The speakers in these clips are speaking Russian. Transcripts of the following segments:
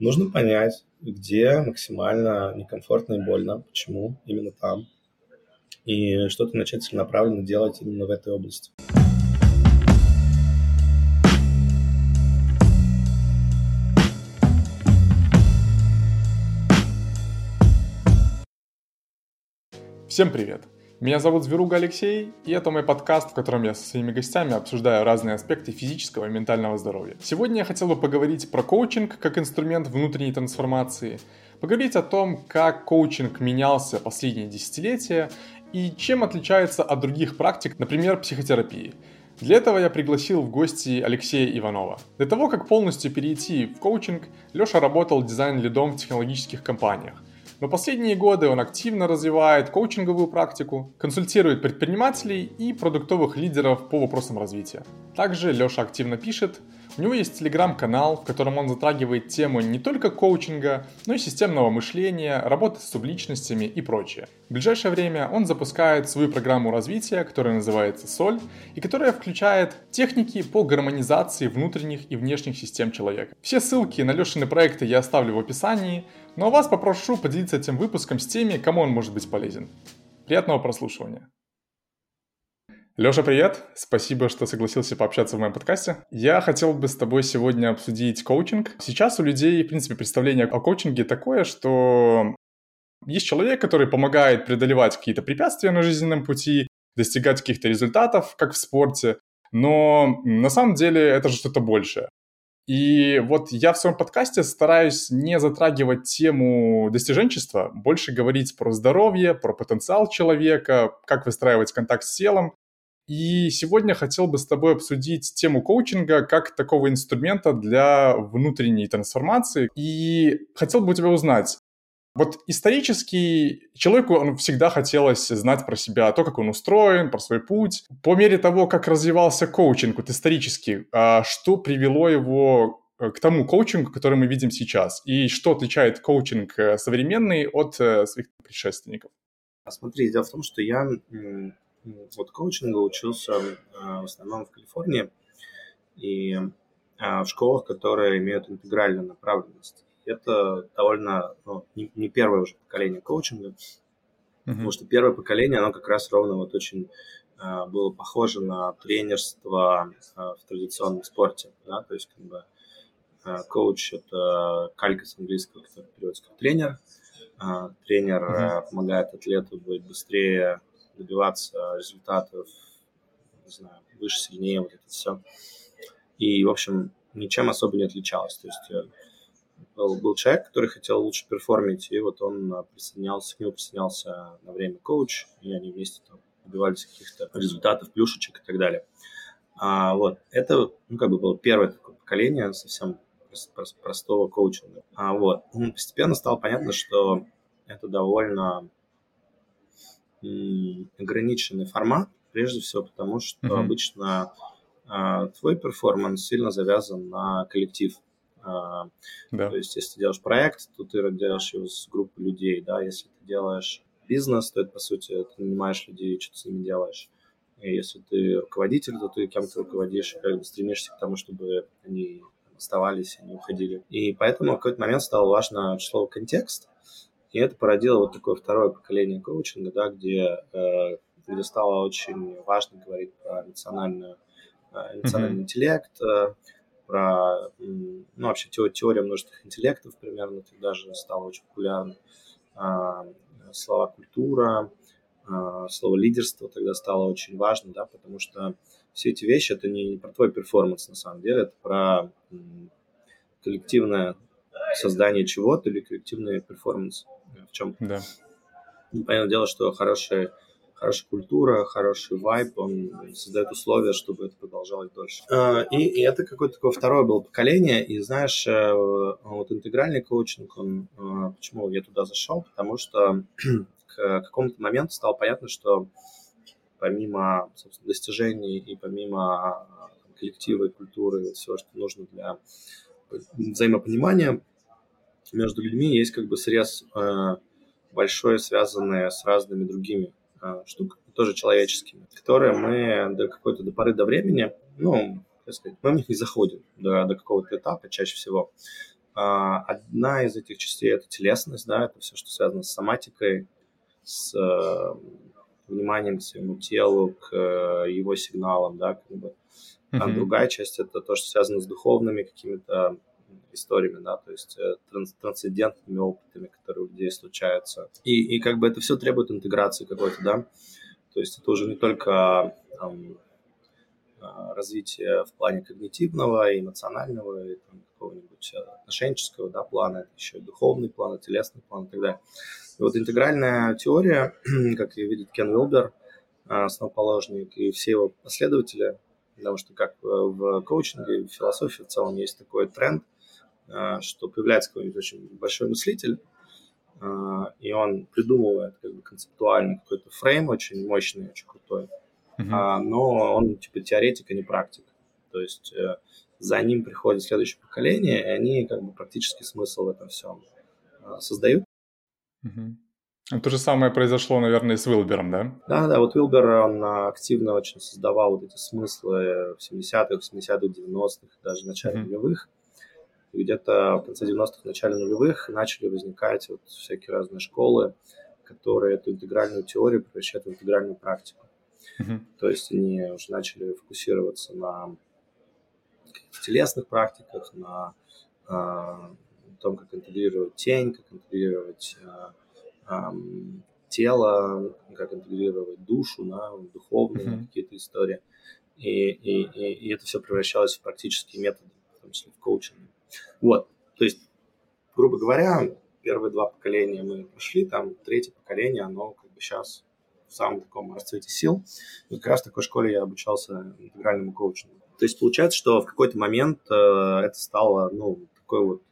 нужно понять, где максимально некомфортно и больно, почему именно там, и что-то начать целенаправленно делать именно в этой области. Всем привет! Меня зовут Зверуга Алексей, и это мой подкаст, в котором я со своими гостями обсуждаю разные аспекты физического и ментального здоровья. Сегодня я хотел бы поговорить про коучинг как инструмент внутренней трансформации, поговорить о том, как коучинг менялся последние десятилетия и чем отличается от других практик, например, психотерапии. Для этого я пригласил в гости Алексея Иванова. До того, как полностью перейти в коучинг, Леша работал дизайн-лидом в технологических компаниях. Но последние годы он активно развивает коучинговую практику, консультирует предпринимателей и продуктовых лидеров по вопросам развития. Также Леша активно пишет, у него есть телеграм-канал, в котором он затрагивает темы не только коучинга, но и системного мышления, работы с субличностями и прочее. В ближайшее время он запускает свою программу развития, которая называется «Соль», и которая включает техники по гармонизации внутренних и внешних систем человека. Все ссылки на Лешины проекты я оставлю в описании, но вас попрошу поделиться этим выпуском с теми, кому он может быть полезен. Приятного прослушивания. Леша, привет! Спасибо, что согласился пообщаться в моем подкасте. Я хотел бы с тобой сегодня обсудить коучинг. Сейчас у людей, в принципе, представление о коучинге такое, что есть человек, который помогает преодолевать какие-то препятствия на жизненном пути, достигать каких-то результатов, как в спорте, но на самом деле это же что-то большее. И вот я в своем подкасте стараюсь не затрагивать тему достиженчества, больше говорить про здоровье, про потенциал человека, как выстраивать контакт с телом. И сегодня хотел бы с тобой обсудить тему коучинга как такого инструмента для внутренней трансформации. И хотел бы у тебя узнать, вот исторически человеку он всегда хотелось знать про себя, то, как он устроен, про свой путь. По мере того, как развивался коучинг вот исторически, а что привело его э, к тому коучингу, который мы видим сейчас? И что отличает коучинг э, современный от э, своих предшественников? А смотри, дело в том, что я вот коучингу учился в основном в Калифорнии и в школах, которые имеют интегральную направленность это довольно ну, не, не первое уже поколение коучинга, mm-hmm. потому что первое поколение, оно как раз ровно вот очень э, было похоже на тренерство э, в традиционном спорте, да, то есть как бы э, коуч – это калька с английского, который переводится как тренер, э, тренер э, помогает атлету быть быстрее, добиваться результатов, не знаю, выше, сильнее, вот это все. И, в общем, ничем особо не отличалось. То есть э, был, был человек, который хотел лучше перформить, и вот он а, присоединялся, к нему присоединялся на время коуч, и они вместе там добивались каких-то результатов, плюшечек и так далее. А, вот, это, ну, как бы было первое такое поколение совсем простого коучинга. А, вот, ну, постепенно стало понятно, что это довольно ограниченный формат, прежде всего потому, что mm-hmm. обычно а, твой перформанс сильно завязан на коллектив. А, да. То есть, если ты делаешь проект, то ты делаешь его с группой людей, да, если ты делаешь бизнес, то это, по сути, ты нанимаешь людей, что ты с ними делаешь. И если ты руководитель, то ты кем-то руководишь, как бы стремишься к тому, чтобы они оставались, они уходили. И поэтому в какой-то момент стало важно слово «контекст», и это породило вот такое второе поколение коучинга, да, где, э, где стало очень важно говорить про эмоциональную, эмоциональный mm-hmm. интеллект, э, про ну, вообще теория множественных интеллектов примерно тогда же стала очень популярна. Слова культура, а, слово лидерство тогда стало очень важно, да, потому что все эти вещи это не про твой перформанс на самом деле, это про коллективное создание чего-то или коллективный перформанс в чем. Да. понятное дело, что хорошие хорошая культура, хороший вайб, он создает условия, чтобы это продолжалось дольше. А, и, и это какое-то такое второе было поколение, и знаешь, э, вот интегральный коучинг, он, э, почему я туда зашел, потому что к какому-то моменту стало понятно, что помимо собственно, достижений и помимо коллектива и культуры, и всего, что нужно для взаимопонимания между людьми, есть как бы срез большой, связанный с разными другими а, штук, тоже человеческими, которые мы до какой-то до поры до времени, ну, как сказать, мы в них не заходим до, до какого-то этапа чаще всего. А, одна из этих частей – это телесность, да, это все, что связано с соматикой, с э, вниманием к своему телу, к э, его сигналам, да, как бы. А mm-hmm. другая часть – это то, что связано с духовными какими-то историями, да, то есть э, транс- трансцендентными опытами, которые у людей случаются. И, и как бы это все требует интеграции какой-то, да, то есть это уже не только там, а, развитие в плане когнитивного, эмоционального, и там, какого-нибудь отношенческого да, плана, это еще и духовный план, и телесный план и так далее. И вот интегральная теория, как ее видит Кен Уилбер, а, основоположник, и все его последователи, потому что как в коучинге, в философии в целом есть такой тренд, что появляется какой-нибудь очень большой мыслитель, а, и он придумывает как бы концептуальный какой-то фрейм очень мощный, очень крутой, uh-huh. но он типа теоретик, а не практик. То есть э, за ним приходит следующее поколение, и они как бы практически смысл в этом всем создают. Uh-huh. То же самое произошло, наверное, и с Уилбером, да? Да, да, вот Уилбер, он активно очень создавал вот эти смыслы в 70-х, 80-х, 90-х, даже в начале uh-huh. нулевых. И где-то в конце 90-х, начале нулевых начали возникать вот всякие разные школы, которые эту интегральную теорию превращают в интегральную практику. Uh-huh. То есть они уже начали фокусироваться на телесных практиках, на э, том, как интегрировать тень, как интегрировать э, э, тело, как интегрировать душу, на духовные uh-huh. какие-то истории. И, и, и, и это все превращалось в практические методы, в том числе в коучинге. Вот, то есть, грубо говоря, первые два поколения мы прошли, там третье поколение, оно как бы сейчас в самом таком расцвете сил. И как раз в такой школе я обучался интегральному коучингу. То есть получается, что в какой-то момент э, это стало, ну, такой вот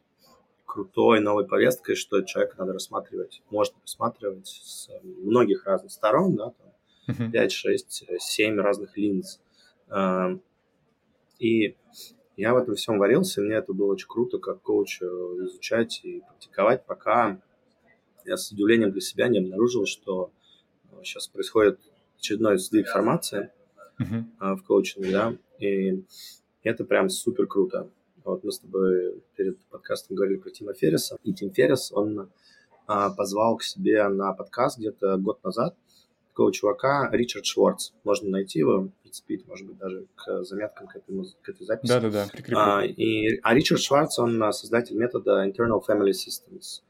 крутой новой повесткой, что человека надо рассматривать, можно рассматривать с многих разных сторон, да, там, 5, 6, 7 разных линз. Э, и я в этом всем варился, и мне это было очень круто, как коуч изучать и практиковать, пока я с удивлением для себя не обнаружил, что сейчас э, происходит очередной сдвиг формации uh-huh. в коучинге, да, и это прям супер круто. Вот мы с тобой перед подкастом говорили про Тима Ферриса, и Тим Феррис, он позвал к себе на подкаст где-то год назад такого чувака Ричард Шварц. Можно найти его, прицепить, может быть, даже к заметкам к, этому, к этой записи. Да-да-да, а, и, а Ричард Шварц, он создатель метода Internal Family Systems.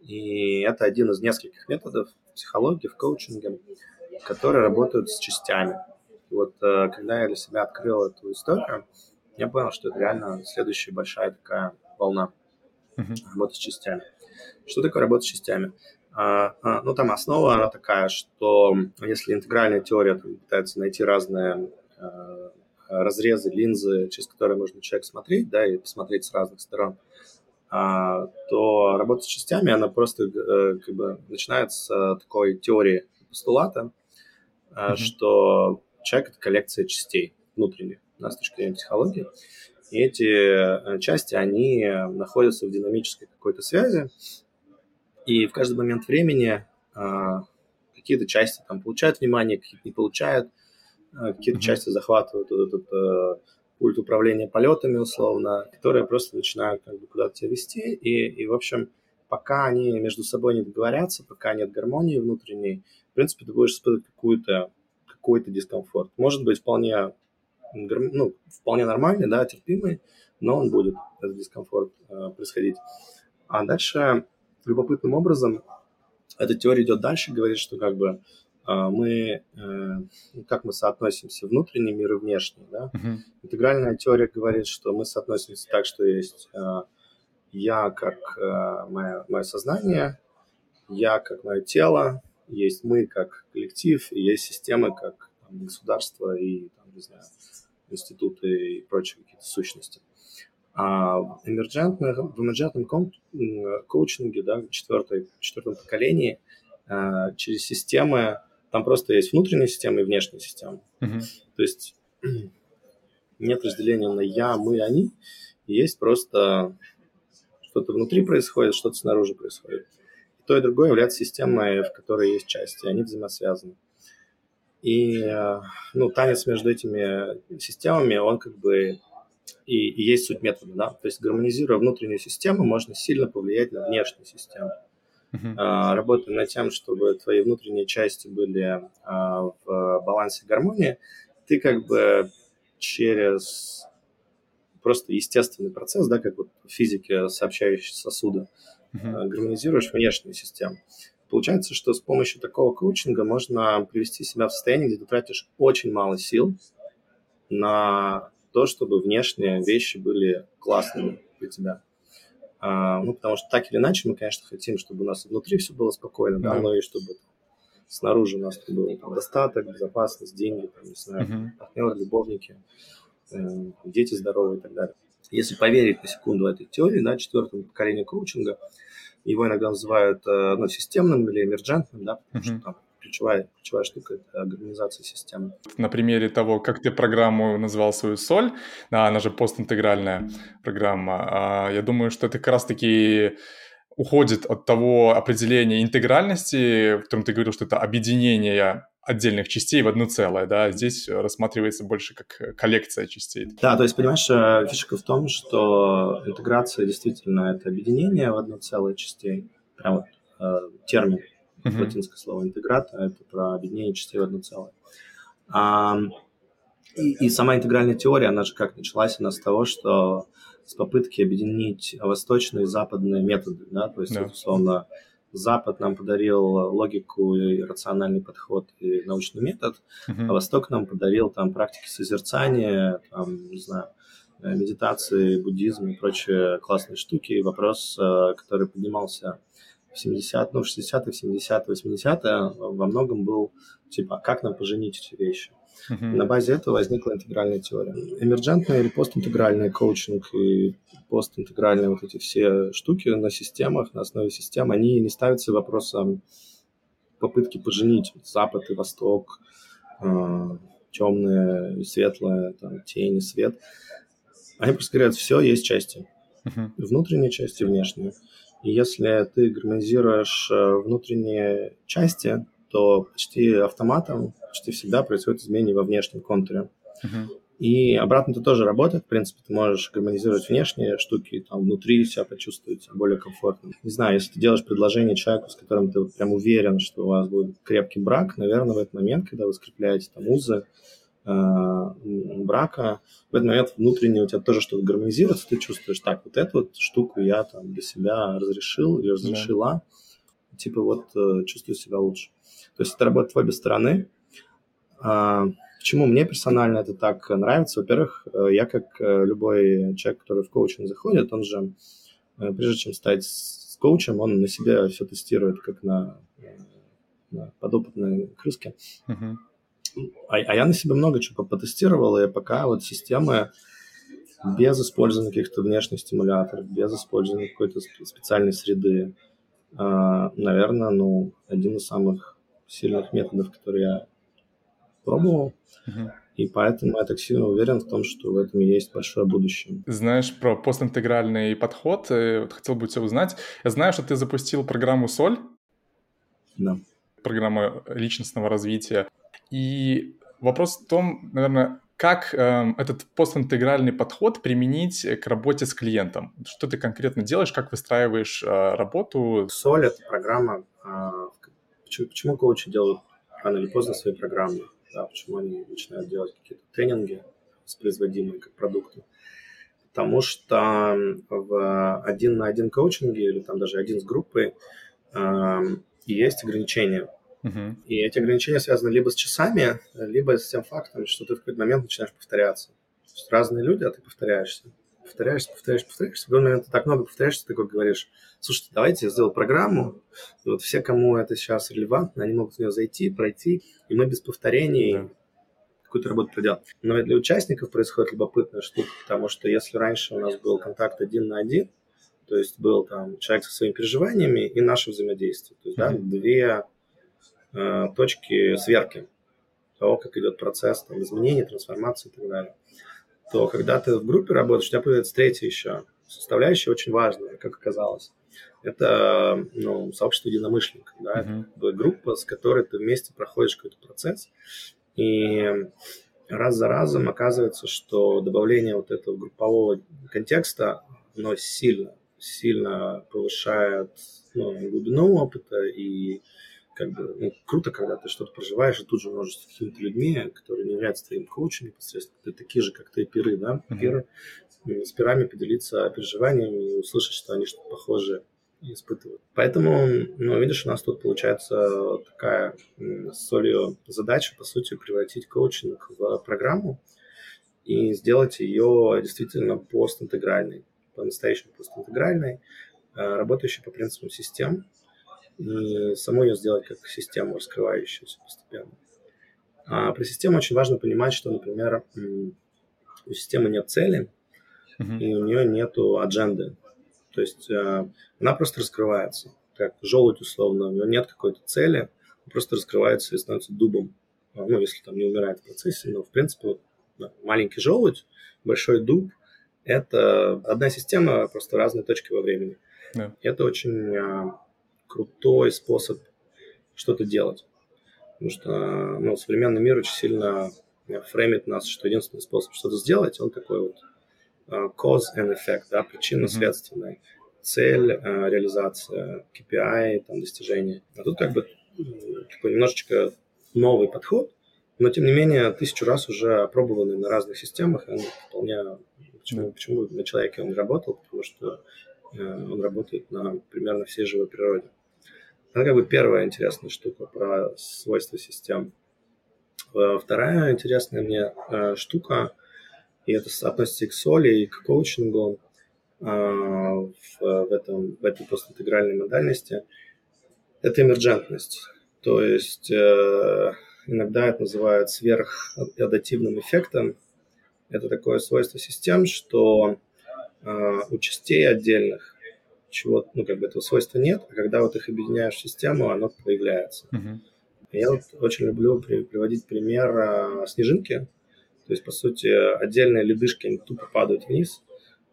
И это один из нескольких методов в психологии, в коучинге, которые работают с частями. И вот э, когда я для себя открыл эту историю, я понял, что это реально следующая большая такая волна uh-huh. работы с частями. Что такое работа с частями? А, а, ну, там основа, она такая, что если интегральная теория там, пытается найти разные а, разрезы, линзы, через которые можно человек смотреть, да, и посмотреть с разных сторон, то работа с частями, она просто а, как бы начинается с такой теории постулата, mm-hmm. что человек – это коллекция частей внутренних, да, с точки зрения психологии. И эти части, они находятся в динамической какой-то связи, и в каждый момент времени а, какие-то части там получают внимание, какие-то не получают, а, какие-то mm-hmm. части захватывают вот этот а, пульт управления полетами условно, которые просто начинают как бы куда-то тебя вести. И, и, в общем, пока они между собой не договорятся, пока нет гармонии внутренней, в принципе, ты будешь испытывать какую-то, какой-то дискомфорт. Может быть, вполне, ну, вполне нормальный, да, терпимый, но он будет, этот дискомфорт э, происходить. А дальше любопытным образом эта теория идет дальше, говорит, что как бы а, мы, э, как мы соотносимся внутренний мир и внешний, да? Uh-huh. Интегральная теория говорит, что мы соотносимся так, что есть а, я как а, мое, мое сознание, я как мое тело, есть мы как коллектив, и есть системы как там, государство и, там, не знаю, институты и прочие какие-то сущности. А в эмерджентном, в эмерджентном коучинге, да, в четвертой, четвертом поколении, а, через системы, там просто есть внутренняя система и внешняя система. Uh-huh. То есть нет разделения на я, мы, они, есть просто что-то внутри происходит, что-то снаружи происходит. И то и другое является системой, в которой есть части, они взаимосвязаны. И ну, танец между этими системами, он как бы и, и есть суть метода, да. То есть гармонизируя внутреннюю систему, можно сильно повлиять на внешнюю систему. Uh-huh. А, работая над тем, чтобы твои внутренние части были а, в балансе гармонии, ты как бы через просто естественный процесс, да, как вот в физике сообщающие сосуды, uh-huh. гармонизируешь внешнюю систему. Получается, что с помощью такого коучинга можно привести себя в состояние, где ты тратишь очень мало сил на то, чтобы внешние вещи были классными для тебя. А, ну, потому что так или иначе мы, конечно, хотим, чтобы у нас внутри все было спокойно, да, но и чтобы снаружи у нас был там, достаток, безопасность, деньги, там, не знаю, uh-huh. партнеры, любовники, э, дети здоровые и так далее. Если поверить на секунду этой теории, да, четвертому поколению коучинга, его иногда называют э, ну, системным или эмерджентным, да, потому uh-huh. что там ключевая, ключевая штука – это организация системы. На примере того, как ты программу назвал свою соль, да, она же постинтегральная программа, а, я думаю, что это как раз-таки уходит от того определения интегральности, в котором ты говорил, что это объединение отдельных частей в одно целое, да, здесь рассматривается больше как коллекция частей. Да, то есть, понимаешь, э, фишка в том, что интеграция действительно это объединение в одно целое частей, прям вот э, термин, uh-huh. латинское слово интеграта, это про объединение частей в одно целое. А, и, и сама интегральная теория, она же как началась, она с того, что с попытки объединить восточные и западные методы, да, то есть, да. условно, Запад нам подарил логику и рациональный подход и научный метод, uh-huh. а Восток нам подарил там практики созерцания, там, не знаю, медитации, буддизм и прочие классные штуки. И вопрос, э, который поднимался в 70 ну, в 60-х, 70-е, 80-е, во многом был, типа, как нам поженить эти вещи? Uh-huh. На базе этого возникла интегральная теория. Эмерджентный или постинтегральный коучинг и постинтегральные вот эти все штуки на системах, на основе систем, они не ставятся вопросом попытки поженить Запад и Восток, э, темное и светлое, там, тень и свет. Они просто говорят, все, есть части. Uh-huh. Внутренние части, внешние. И если ты гармонизируешь э, внутренние части, то почти автоматом, почти всегда происходит изменение во внешнем контуре. Uh-huh. И обратно это тоже работает. В принципе, ты можешь гармонизировать внешние штуки, там внутри себя почувствовать более комфортно. Не знаю, если ты делаешь предложение человеку, с которым ты вот прям уверен, что у вас будет крепкий брак, наверное, в этот момент, когда вы скрепляете там узы брака, в этот момент внутренне у тебя тоже что-то гармонизируется, ты чувствуешь, так, вот эту вот штуку я там для себя разрешил или разрешила, да. типа вот э, чувствую себя лучше. То есть это работает в обе стороны. А, почему мне персонально это так нравится? Во-первых, э, я как э, любой человек, который в коучинг заходит, он же, э, прежде чем стать с коучем, он на себе все тестирует, как на, на подопытной крыске. Uh-huh. А, а я на себе много чего потестировал, и пока вот системы без использования каких-то внешних стимуляторов, без использования какой-то специальной среды, наверное, ну, один из самых сильных методов, которые я пробовал. Uh-huh. И поэтому я так сильно уверен в том, что в этом есть большое будущее. Знаешь про постинтегральный подход, э, вот хотел бы тебя узнать. Я знаю, что ты запустил программу «Соль». Да. Программа личностного развития. И вопрос в том, наверное, как э, этот постинтегральный подход применить к работе с клиентом? Что ты конкретно делаешь, как выстраиваешь э, работу? Это программа, э, Почему, почему коучи делают рано или поздно свои программы? Да, почему они начинают делать какие-то тренинги, воспроизводимые как продукты? Потому что в один на один коучинге или там даже один с группой э, есть ограничения. Uh-huh. И эти ограничения связаны либо с часами, либо с тем фактом, что ты в какой-то момент начинаешь повторяться. То есть разные люди, а ты повторяешься повторяешься, повторяешься, повторяешься. В какой момент ты так много повторяешься, ты такой говоришь, слушайте, давайте я сделаю программу, и вот все, кому это сейчас релевантно, они могут в нее зайти, пройти, и мы без повторений да. какую-то работу проделаем. Но для участников происходит любопытная штука, потому что если раньше у нас был контакт один на один, то есть был там человек со своими переживаниями и наше взаимодействие, то есть mm-hmm. да, две э, точки сверки того, как идет процесс там, изменений, трансформации и так далее то когда ты в группе работаешь, у тебя появится третья еще составляющая, очень важная, как оказалось. Это ну, сообщество единомышленников, да, uh-huh. это группа, с которой ты вместе проходишь какой-то процесс. И раз за разом оказывается, что добавление вот этого группового контекста, оно сильно, сильно повышает ну, глубину опыта и как бы ну, круто, когда ты что-то проживаешь, и тут же можешь с какими-то людьми, которые не являются твоим коучем непосредственно, ты такие же, как ты, пиры, да, пиры, с пирами поделиться переживаниями и услышать, что они что-то похожее испытывают. Поэтому, ну, видишь, у нас тут получается такая с солью задача, по сути, превратить коучинг в программу и сделать ее действительно постинтегральной, по-настоящему постинтегральной, а, работающей по принципам систем, и саму ее сделать как систему, раскрывающуюся постепенно. А при системе очень важно понимать, что, например, у системы нет цели, uh-huh. и у нее нет адженды. То есть э, она просто раскрывается, как желудь условно, у нее нет какой-то цели, просто раскрывается и становится дубом. А, ну, если там не умирает в процессе, но в принципе да, маленький желудь, большой дуб – это одна система, просто разные точки во времени. Yeah. Это очень э, крутой способ что-то делать. Потому что ну, современный мир очень сильно фреймит нас, что единственный способ что-то сделать, он такой вот Э, cause and effect, да, причинно-следственная. Цель, э, реализация, KPI, там, достижение. А тут как бы такой немножечко новый подход, но тем не менее тысячу раз уже опробованный на разных системах, он вполне... Почему, почему на человеке он работал? Потому что э, он работает на примерно всей живой природе. Это как бы первая интересная штука про свойства систем. Вторая интересная мне штука – и это относится и к соли, и к коучингу в, этом, в этой постинтегральной модальности, это эмерджентность. То есть э, иногда это называют сверхадативным эффектом. Это такое свойство систем, что э, у частей отдельных чего ну, как бы этого свойства нет, а когда вот их объединяешь в систему, оно появляется. Uh-huh. Я вот очень люблю при, приводить пример э, снежинки. То есть, по сути, отдельные ледышки они тупо падают вниз,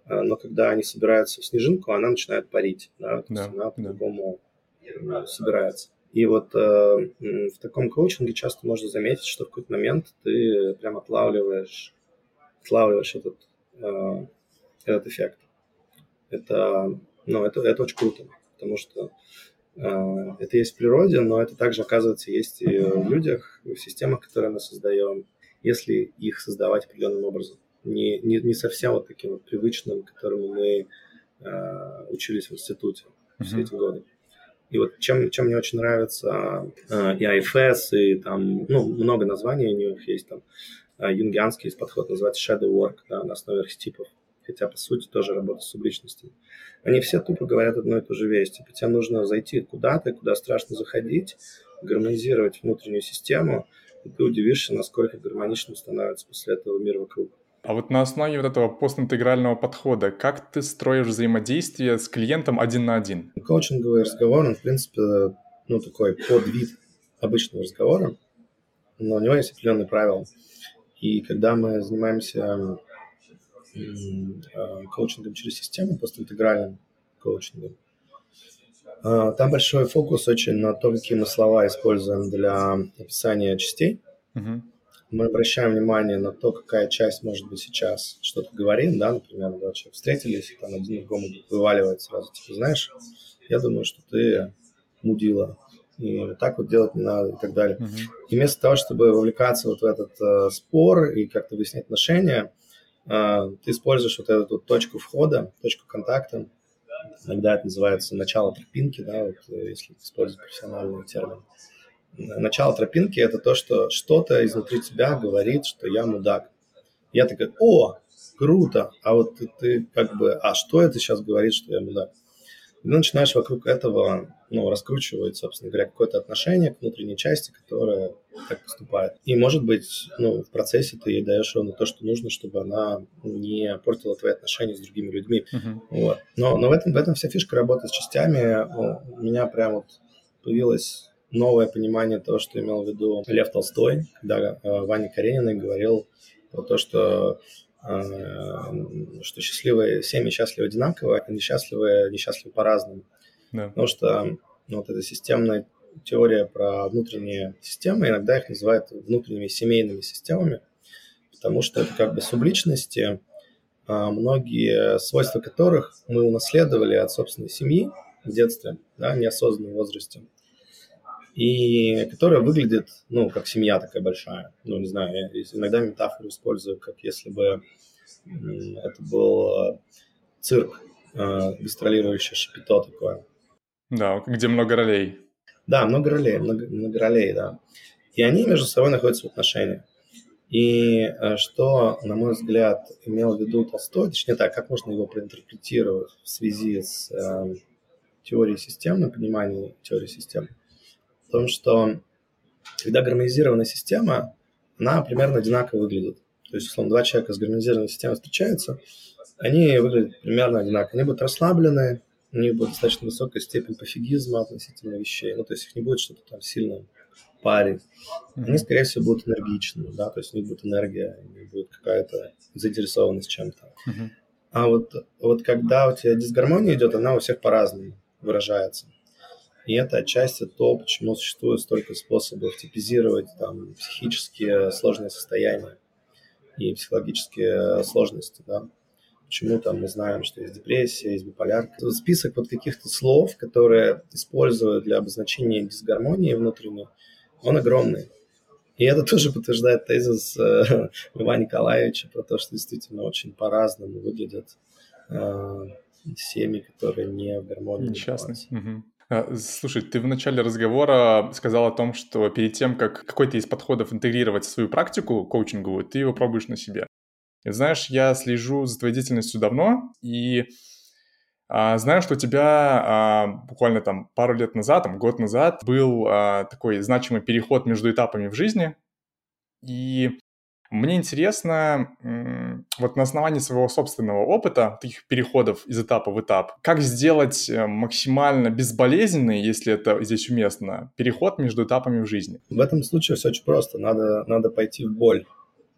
а, но когда они собираются в снежинку, она начинает парить, да, то да, есть она по-другому да. собирается. И вот э, в таком коучинге часто можно заметить, что в какой-то момент ты прям отлавливаешь, отлавливаешь этот, э, этот эффект. Это, ну, это, это очень круто, потому что э, это есть в природе, но это также, оказывается, есть и в людях, и в системах, которые мы создаем если их создавать определенным образом. Не, не, не совсем вот таким вот привычным, которому мы э, учились в институте mm-hmm. все эти годы. И вот чем, чем мне очень нравится э, и IFS, и там, ну, много названий у них есть, там, э, юнгианский подход, называется shadow work, да, на основе архетипов, хотя, по сути, тоже работа с субличностями. Они все тупо говорят одно и то же вещь. Типа, тебе нужно зайти куда-то, куда страшно заходить, гармонизировать внутреннюю систему, и ты удивишься, насколько гармоничным становится после этого мир вокруг. А вот на основе вот этого постинтегрального подхода, как ты строишь взаимодействие с клиентом один на один? Коучинговый разговор, он, в принципе, ну, такой подвид обычного разговора, но у него есть определенные правила. И когда мы занимаемся коучингом через систему, постинтегральным коучингом, а, там большой фокус очень на то, какие мы слова используем для описания частей. Uh-huh. Мы обращаем внимание на то, какая часть может быть сейчас что-то говорит, да, например, два человека встретились, и там один другому вываливает сразу, типа, знаешь, я думаю, что ты мудила, и вот так вот делать не надо и так далее. Uh-huh. И вместо того, чтобы вовлекаться вот в этот э, спор и как-то выяснять отношения, э, ты используешь вот эту вот точку входа, точку контакта, Иногда это называется начало тропинки, да, вот, э, если использовать профессиональный термин. Начало тропинки – это то, что что-то изнутри тебя говорит, что я мудак. Я такой, о, круто, а вот ты, ты как бы, а что это сейчас говорит, что я мудак? И ты начинаешь вокруг этого ну, раскручивать, собственно говоря, какое-то отношение к внутренней части, которая так поступает. И, может быть, ну, в процессе ты ей даешь ровно то, что нужно, чтобы она не портила твои отношения с другими людьми. Uh-huh. Вот. Но, но в, этом, в этом вся фишка работы с частями. У меня прям вот появилось новое понимание того, что имел в виду Лев Толстой, когда э, Ваня Карениной говорил про то, что э, что счастливые семьи счастливы одинаково, а несчастливые несчастливы по-разному. Да. Потому что ну, вот эта системная теория про внутренние системы, иногда их называют внутренними семейными системами. потому что это как бы субличности, а, многие свойства которых мы унаследовали от собственной семьи в детстве, да, неосознанном возрасте, и которая выглядит, ну, как семья такая большая. Ну, не знаю, я иногда метафору использую, как если бы это был цирк, гастролирующий шапито такое. Да, где много ролей. Да, много ролей, много, много ролей, да. И они между собой находятся в отношениях. И э, что, на мой взгляд, имел в виду Толстой, точнее так, как можно его проинтерпретировать в связи с э, теорией системы, пониманием теории системы, в том, что когда гармонизированная система, она примерно одинаково выглядит. То есть, условно, два человека с гармонизированной системой встречаются, они выглядят примерно одинаково. Они будут расслаблены, у них будет достаточно высокая степень пофигизма относительно вещей. Ну, то есть их не будет что-то там сильно парить. Они, скорее всего, будут энергичны, да, то есть у них будет энергия, у них будет какая-то заинтересованность чем-то. А вот, вот когда у тебя дисгармония идет, она у всех по-разному выражается. И это отчасти то, почему существует столько способов типизировать там, психические сложные состояния и психологические сложности, да почему там мы знаем, что есть депрессия, есть биполярка. Список вот каких-то слов, которые используют для обозначения дисгармонии внутренней, он огромный. И это тоже подтверждает тезис э, Льва Николаевича про то, что действительно очень по-разному выглядят э, семьи, которые не в гармонии. Несчастны. Угу. Слушай, ты в начале разговора сказал о том, что перед тем, как какой-то из подходов интегрировать в свою практику коучинговую, ты его пробуешь на себе. И знаешь, я слежу за твоей деятельностью давно, и а, знаю, что у тебя а, буквально там пару лет назад, там, год назад был а, такой значимый переход между этапами в жизни. И мне интересно, вот на основании своего собственного опыта, таких переходов из этапа в этап, как сделать э, максимально безболезненный, если это здесь уместно, переход между этапами в жизни? В этом случае все очень просто. Надо, надо пойти в боль.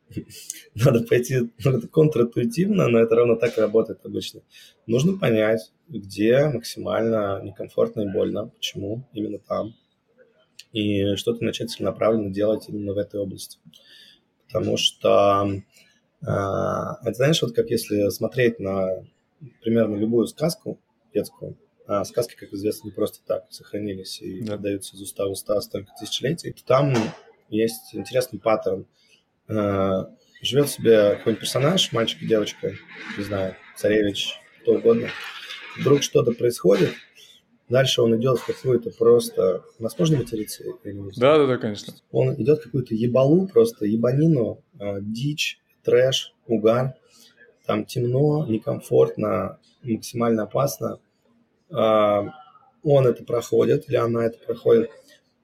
надо пойти это контринтуитивно, но это ровно так и работает обычно. Нужно понять, где максимально некомфортно и больно, почему именно там, и что-то начать целенаправленно делать именно в этой области. Потому что, э, это знаешь, вот как если смотреть на примерно любую сказку детскую, а сказки, как известно, не просто так сохранились и да. из уста в уста столько тысячелетий, то там есть интересный паттерн – живет себе какой-нибудь персонаж, мальчик и девочка, не знаю, царевич, кто угодно. Вдруг что-то происходит, дальше он идет в какую-то просто... У нас можно материться? Да, да, да, конечно. Он идет в какую-то ебалу, просто ебанину, э, дичь, трэш, угар. Там темно, некомфортно, максимально опасно. Э, он это проходит, или она это проходит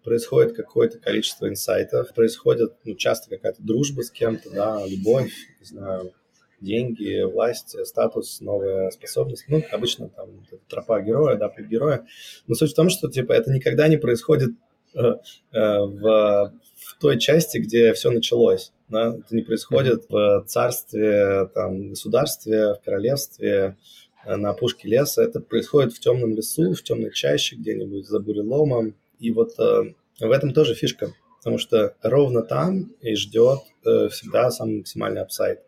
происходит какое-то количество инсайтов, происходит ну, часто какая-то дружба с кем-то, да, любовь, не знаю, деньги, власть, статус, новая способность. Ну, обычно там тропа героя, да, героя. Но суть в том, что типа это никогда не происходит э, э, в, в той части, где все началось. Да? Это не происходит в царстве, там, государстве, в королевстве, э, на опушке леса. Это происходит в темном лесу, в темной чаще где-нибудь за буреломом, и вот э, в этом тоже фишка, потому что ровно там и ждет э, всегда самый максимальный апсайд.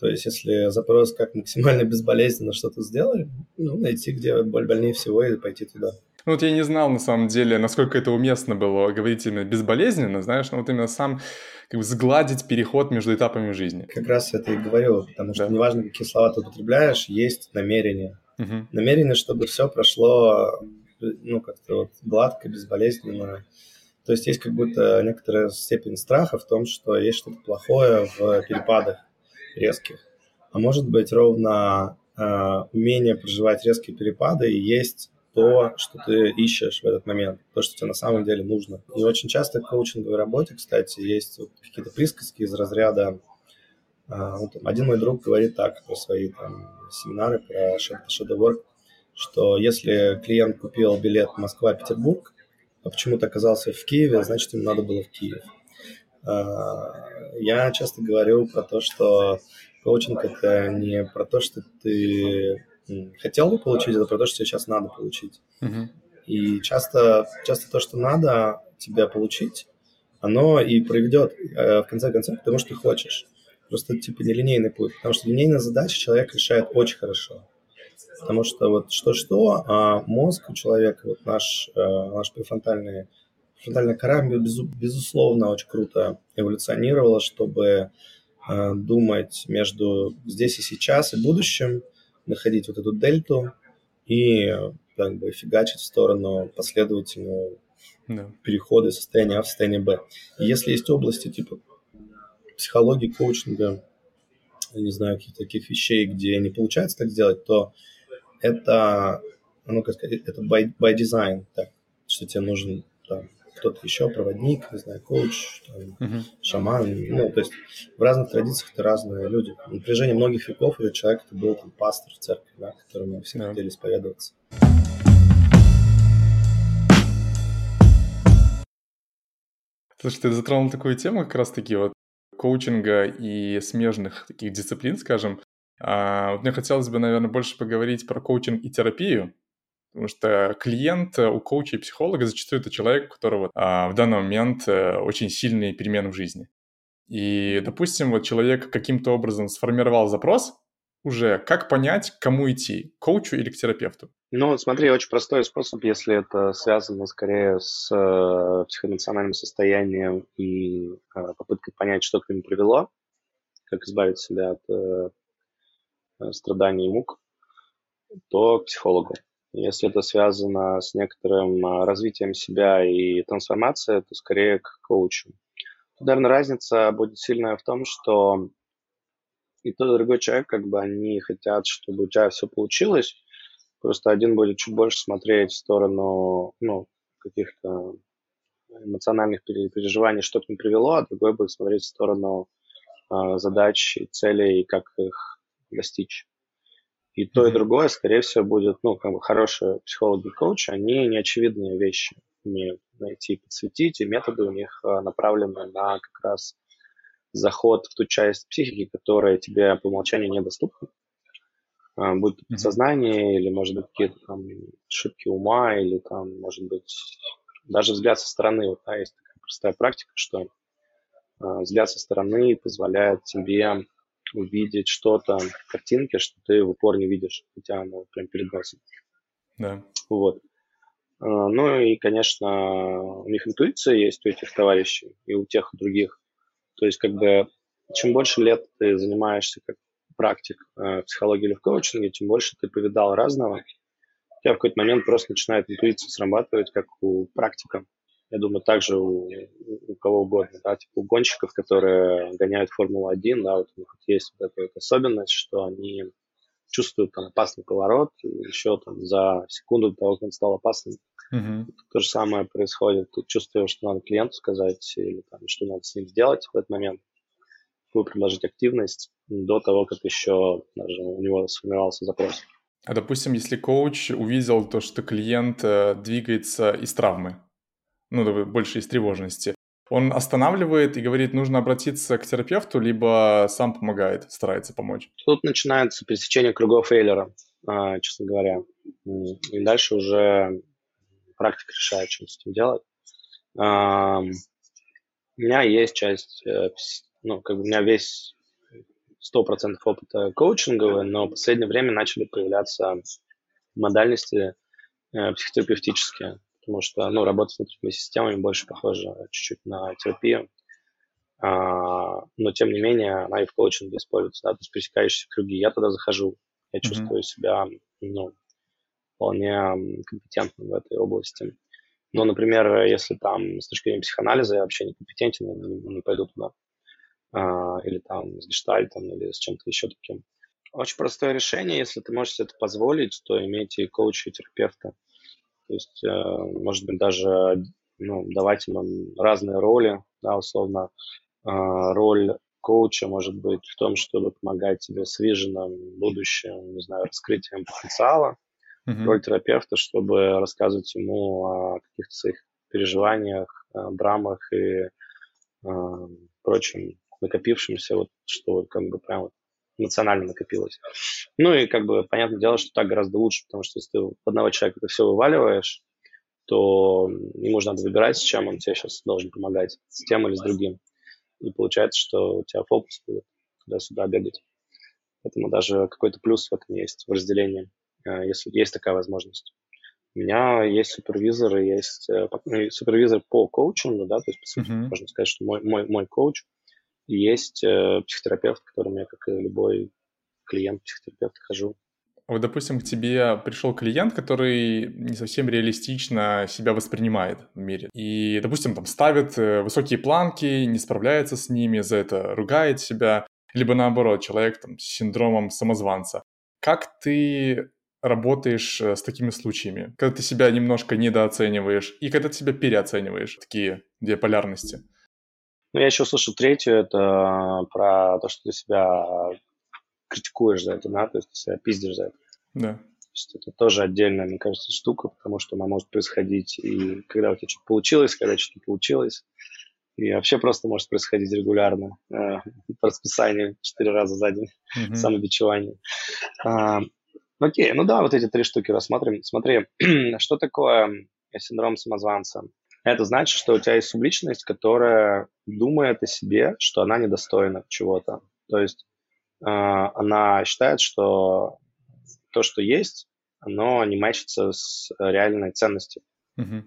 То есть, если запрос как максимально безболезненно что-то сделать, ну, найти, где боль больнее всего, и пойти туда. Ну, вот я не знал, на самом деле, насколько это уместно было говорить именно безболезненно, знаешь, но вот именно сам как бы сгладить переход между этапами жизни. Как раз это и говорю, потому что да. неважно, какие слова ты употребляешь, есть намерение. Угу. Намерение, чтобы все прошло ну, как-то вот гладко, безболезненно. То есть есть как будто некоторая степень страха в том, что есть что-то плохое в перепадах резких. А может быть ровно э, умение проживать резкие перепады и есть то, что ты ищешь в этот момент, то, что тебе на самом деле нужно. И очень часто в коучинговой работе, кстати, есть вот какие-то присказки из разряда э, вот, один мой друг говорит так про свои там, семинары, про work, что если клиент купил билет Москва-Петербург, а почему-то оказался в Киеве, значит, ему надо было в Киев. А, я часто говорю про то, что коучинг – это не про то, что ты хотел бы получить, это про то, что тебе сейчас надо получить. Uh-huh. И часто, часто то, что надо тебе получить, оно и приведет, э, в конце концов, к тому, что ты хочешь. Просто типа нелинейный путь, потому что линейная задача человек решает очень хорошо. Потому что вот что-что, а мозг у человека, вот наш, э, наш префронтальный, префронтальная кора, безусловно, очень круто эволюционировала, чтобы э, думать между здесь и сейчас и будущем, находить вот эту дельту и как бы фигачить в сторону последовательного да. перехода из состояния А в состояние Б. И если есть области типа психологии, коучинга, не знаю, каких-то таких вещей, где не получается так сделать, то это, ну, как сказать, это by, by design, так, что тебе нужен там, кто-то еще, проводник, не знаю, коуч, там, uh-huh. шаман, ну, то есть в разных традициях это разные люди. На протяжении многих веков этот человек это был там пастор в церкви, да, которому все yeah. хотели исповедоваться. Слушай, ты затронул такую тему как раз-таки вот коучинга и смежных таких дисциплин, скажем. А, вот мне хотелось бы, наверное, больше поговорить про коучинг и терапию, потому что клиент у коуча и психолога зачастую это человек, у которого а, в данный момент э, очень сильные перемены в жизни. И, допустим, вот человек каким-то образом сформировал запрос, уже как понять, к кому идти, к коучу или к терапевту? Ну, смотри, очень простой способ, если это связано скорее с э, психоэмоциональным состоянием и э, попыткой понять, что к нему привело, как избавить себя от э, Э, страданий и мук, то к психологу. Если это связано с некоторым э, развитием себя и трансформацией, то скорее к коучу. Тут, наверное, разница будет сильная в том, что и тот, и другой человек, как бы они хотят, чтобы у тебя все получилось, просто один будет чуть больше смотреть в сторону, ну, каких-то эмоциональных переживаний, что к ним привело, а другой будет смотреть в сторону э, задач и целей, как их достичь. И то, и другое, скорее всего, будет, ну, как бы хорошие психологи и коучи, они неочевидные вещи умеют найти, подсветить, и методы у них а, направлены на как раз заход в ту часть психики, которая тебе по умолчанию недоступна. А, будь то подсознание, или, может быть, какие-то там ошибки ума, или там, может быть, даже взгляд со стороны. Вот, да, есть такая простая практика, что э, взгляд со стороны позволяет тебе увидеть что-то, картинки, что ты в упор не видишь, хотя оно прям перед носом. Да. Вот. А, ну и, конечно, у них интуиция есть у этих товарищей и у тех, и других. То есть, как бы, чем больше лет ты занимаешься как практик э, в психологии или в коучинге, тем больше ты повидал разного. У тебя в какой-то момент просто начинает интуиция срабатывать, как у практика я думаю, также у, у кого угодно, да, типа у гонщиков, которые гоняют Формулу-1, да, вот у них есть вот эта вот особенность, что они чувствуют там опасный поворот еще там за секунду до того, как он стал опасным. Uh-huh. То же самое происходит. Ты чувствуешь, что надо клиенту сказать или там, что надо с ним сделать в этот момент, какую предложить активность до того, как еще даже у него сформировался запрос. А допустим, если коуч увидел то, что клиент э, двигается из травмы, ну, больше из тревожности, он останавливает и говорит, нужно обратиться к терапевту, либо сам помогает, старается помочь? Тут начинается пересечение кругов Эйлера, а, честно говоря. И дальше уже практика решает, что с этим делать. А, у меня есть часть, э, ну, как бы у меня весь 100% опыта коучинговый, но в последнее время начали появляться модальности э, психотерапевтические потому что ну, работа с внутренними системами больше похожа чуть-чуть на терапию. А, но, тем не менее, она и в коучинге используется, да, то есть пересекающиеся круги. Я туда захожу, я mm-hmm. чувствую себя ну, вполне компетентным в этой области. Но, например, если там с точки зрения психоанализа я вообще не компетентен, не, не пойду туда. А, или там с гештальтом, или с чем-то еще таким. Очень простое решение, если ты можешь себе это позволить, то имейте коуча и терапевта. То есть, э, может быть, даже ну, давать им разные роли, да, условно. А, роль коуча может быть в том, чтобы помогать тебе с виженом будущим, не знаю, раскрытием потенциала. Mm-hmm. Роль терапевта, чтобы рассказывать ему о каких-то своих переживаниях, драмах и э, прочем накопившемся, вот, что как бы прям вот эмоционально накопилось. Ну и как бы понятное дело, что так гораздо лучше, потому что если ты одного человека это все вываливаешь, то ему же надо выбирать, с чем он тебе сейчас должен помогать, с тем или с другим. И получается, что у тебя фокус будет туда-сюда бегать. Поэтому даже какой-то плюс в этом есть, в разделении, э, если есть такая возможность. У меня есть супервизор, есть э, ну, супервизор по коучингу, да, то есть, по сути, uh-huh. можно сказать, что мой, мой, мой коуч, есть э, психотерапевт, к которому я, как и любой клиент психотерапевта, хожу. Вот, допустим, к тебе пришел клиент, который не совсем реалистично себя воспринимает в мире. И, допустим, там ставит э, высокие планки, не справляется с ними, за это ругает себя. Либо наоборот, человек там, с синдромом самозванца. Как ты работаешь э, с такими случаями, когда ты себя немножко недооцениваешь и когда ты себя переоцениваешь, такие две полярности. Ну, я еще слышу третью, это про то, что ты себя критикуешь за это, да, то есть ты себя пиздишь за это. Да. То есть это тоже отдельная, мне кажется, штука, потому что она может происходить и когда у тебя что-то получилось, когда что-то не получилось. И вообще просто может происходить регулярно э, по расписанию четыре раза за день mm-hmm. самобичевание. А, Окей, ну да, вот эти три штуки рассмотрим. Смотри, что такое синдром самозванца? Это значит, что у тебя есть субличность, которая думает о себе, что она недостойна чего-то. То есть э, она считает, что то, что есть, оно не матчится с реальной ценностью mm-hmm.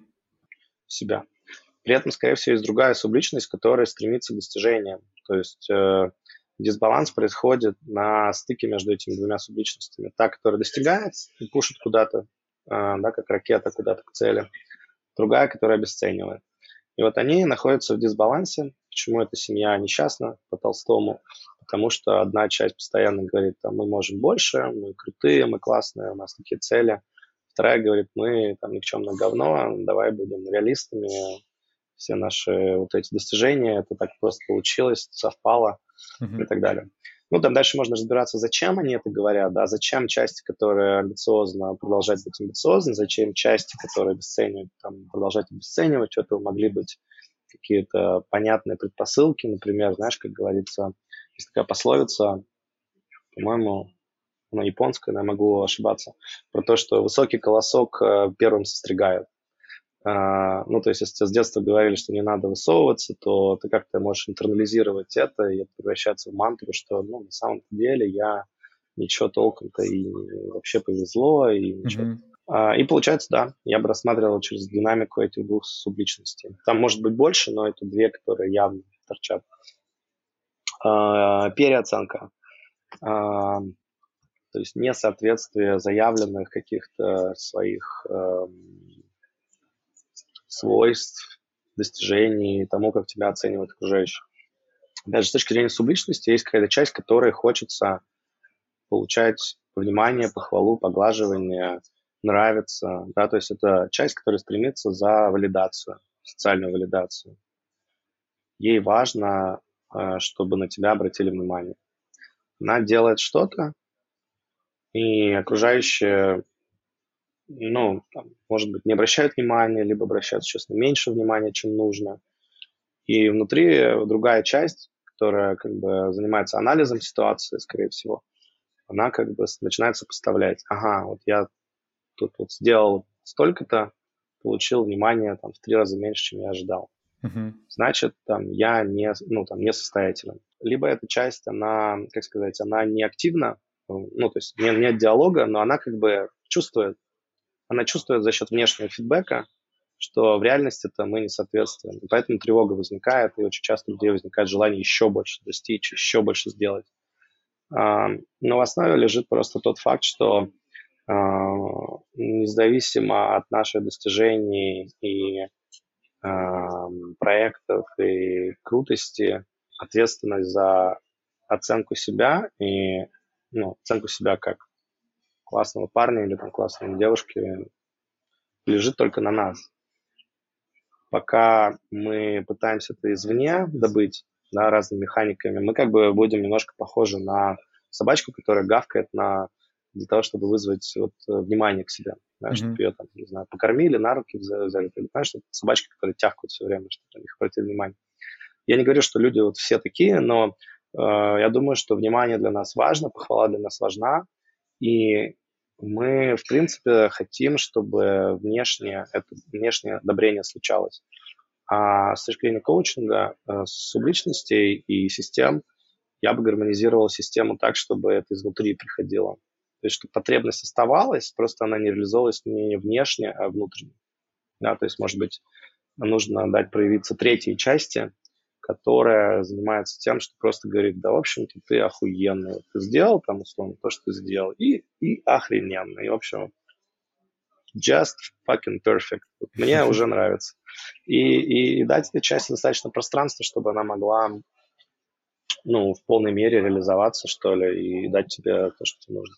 себя. При этом, скорее всего, есть другая субличность, которая стремится к достижениям. То есть э, дисбаланс происходит на стыке между этими двумя субличностями. Та, которая достигает и пушит куда-то, а, да, как ракета куда-то к цели, другая, которая обесценивает. И вот они находятся в дисбалансе. Почему эта семья несчастна по Толстому? Потому что одна часть постоянно говорит, там, мы можем больше, мы крутые, мы классные, у нас такие цели. Вторая говорит, мы там никчемное говно, давай будем реалистами, все наши вот эти достижения, это так просто получилось, совпало uh-huh. и так далее. Ну, там дальше можно разбираться, зачем они это говорят, да, зачем части, которые амбициозно продолжать быть амбициозны, зачем части, которые обесценивают, там, продолжать обесценивать, что-то могли быть какие-то понятные предпосылки, например, знаешь, как говорится, есть такая пословица, по-моему, она японская, но я могу ошибаться, про то, что высокий колосок э, первым состригают. А, ну, то есть, если тебе с детства говорили, что не надо высовываться, то ты как-то можешь интернализировать это и превращаться в мантру, что, ну, на самом деле я ничего толком-то и вообще повезло, и ничего. Mm-hmm. И получается, да, я бы рассматривал через динамику этих двух субличностей. Там может быть больше, но это две, которые явно торчат. А, переоценка. А, то есть несоответствие заявленных каких-то своих эм, свойств, достижений, тому, как тебя оценивают окружающие. Даже с точки зрения субличности есть какая-то часть, которой хочется получать внимание, похвалу, поглаживание, нравится. Да? То есть это часть, которая стремится за валидацию, социальную валидацию. Ей важно, э, чтобы на тебя обратили внимание. Она делает что-то, и окружающие ну, там, может быть, не обращают внимания, либо обращают честно меньше внимания, чем нужно. И внутри другая часть, которая как бы занимается анализом ситуации, скорее всего, она как бы начинает сопоставлять. Ага, вот я тут вот сделал столько-то, получил внимание там в три раза меньше, чем я ожидал. Uh-huh. Значит, там я не, ну, там, несостоятелен. Либо эта часть, она, как сказать, она не активна, ну, то есть нет, нет диалога, но она как бы чувствует, она чувствует за счет внешнего фидбэка, что в реальности это мы не соответствуем. И поэтому тревога возникает, и очень часто у людей возникает желание еще больше достичь, еще больше сделать. А, но в основе лежит просто тот факт, что а, независимо от наших достижений и а, проектов и крутости, ответственность за оценку себя и ну, оценку себя как классного парня или там классной девушки лежит только на нас. Пока мы пытаемся это извне добыть, да, разными механиками, мы как бы будем немножко похожи на собачку, которая гавкает на для того, чтобы вызвать вот, внимание к себе. Да, mm-hmm. чтобы ее там, не знаю, покормили, на руки взяли. Ты понимаешь, что собачки, которые тявкают все время, чтобы них обратили внимание. Я не говорю, что люди вот все такие, но э, я думаю, что внимание для нас важно, похвала для нас важна, и мы, в принципе, хотим, чтобы внешнее, это внешнее одобрение случалось. А с точки зрения коучинга, э, субличностей и систем, я бы гармонизировал систему так, чтобы это изнутри приходило. То есть, чтобы потребность оставалась, просто она не реализовалась не внешне, а внутренне. Да, то есть, может быть, нужно дать проявиться третьей части, которая занимается тем, что просто говорит, да, в общем-то, ты охуенный. Ты сделал там, условно, то, что ты сделал, и, и охрененно. И, в общем, just fucking perfect. Мне уже нравится. И, и дать этой части достаточно пространства, чтобы она могла ну, в полной мере реализоваться, что ли, и дать тебе то, что тебе нужно.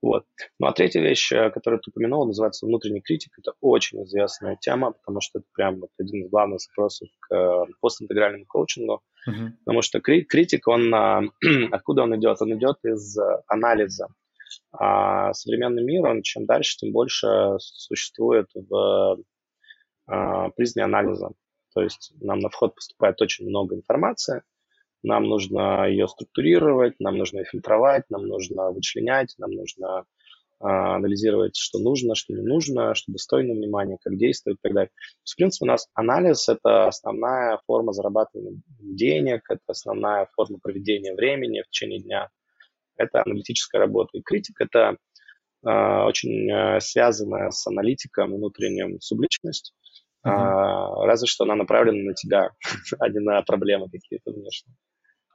Вот. Ну а третья вещь, э, которую ты упомянул, называется внутренний критик. Это очень известная тема, потому что это прям вот один из главных запросов к э, постинтегральному коучингу. Uh-huh. Потому что критик, он а, откуда он идет? Он идет из анализа. А современный мир, он чем дальше, тем больше существует в а, призме анализа. То есть нам на вход поступает очень много информации, нам нужно ее структурировать, нам нужно ее фильтровать, нам нужно вычленять, нам нужно э, анализировать, что нужно, что не нужно, что достойно внимания, как действовать и так далее. В принципе, у нас анализ – это основная форма зарабатывания денег, это основная форма проведения времени в течение дня. Это аналитическая работа. И критик – это э, очень э, связанная с аналитиком внутренним субличность, Uh-huh. А, разве что она направлена на тебя, а не на проблемы какие-то внешние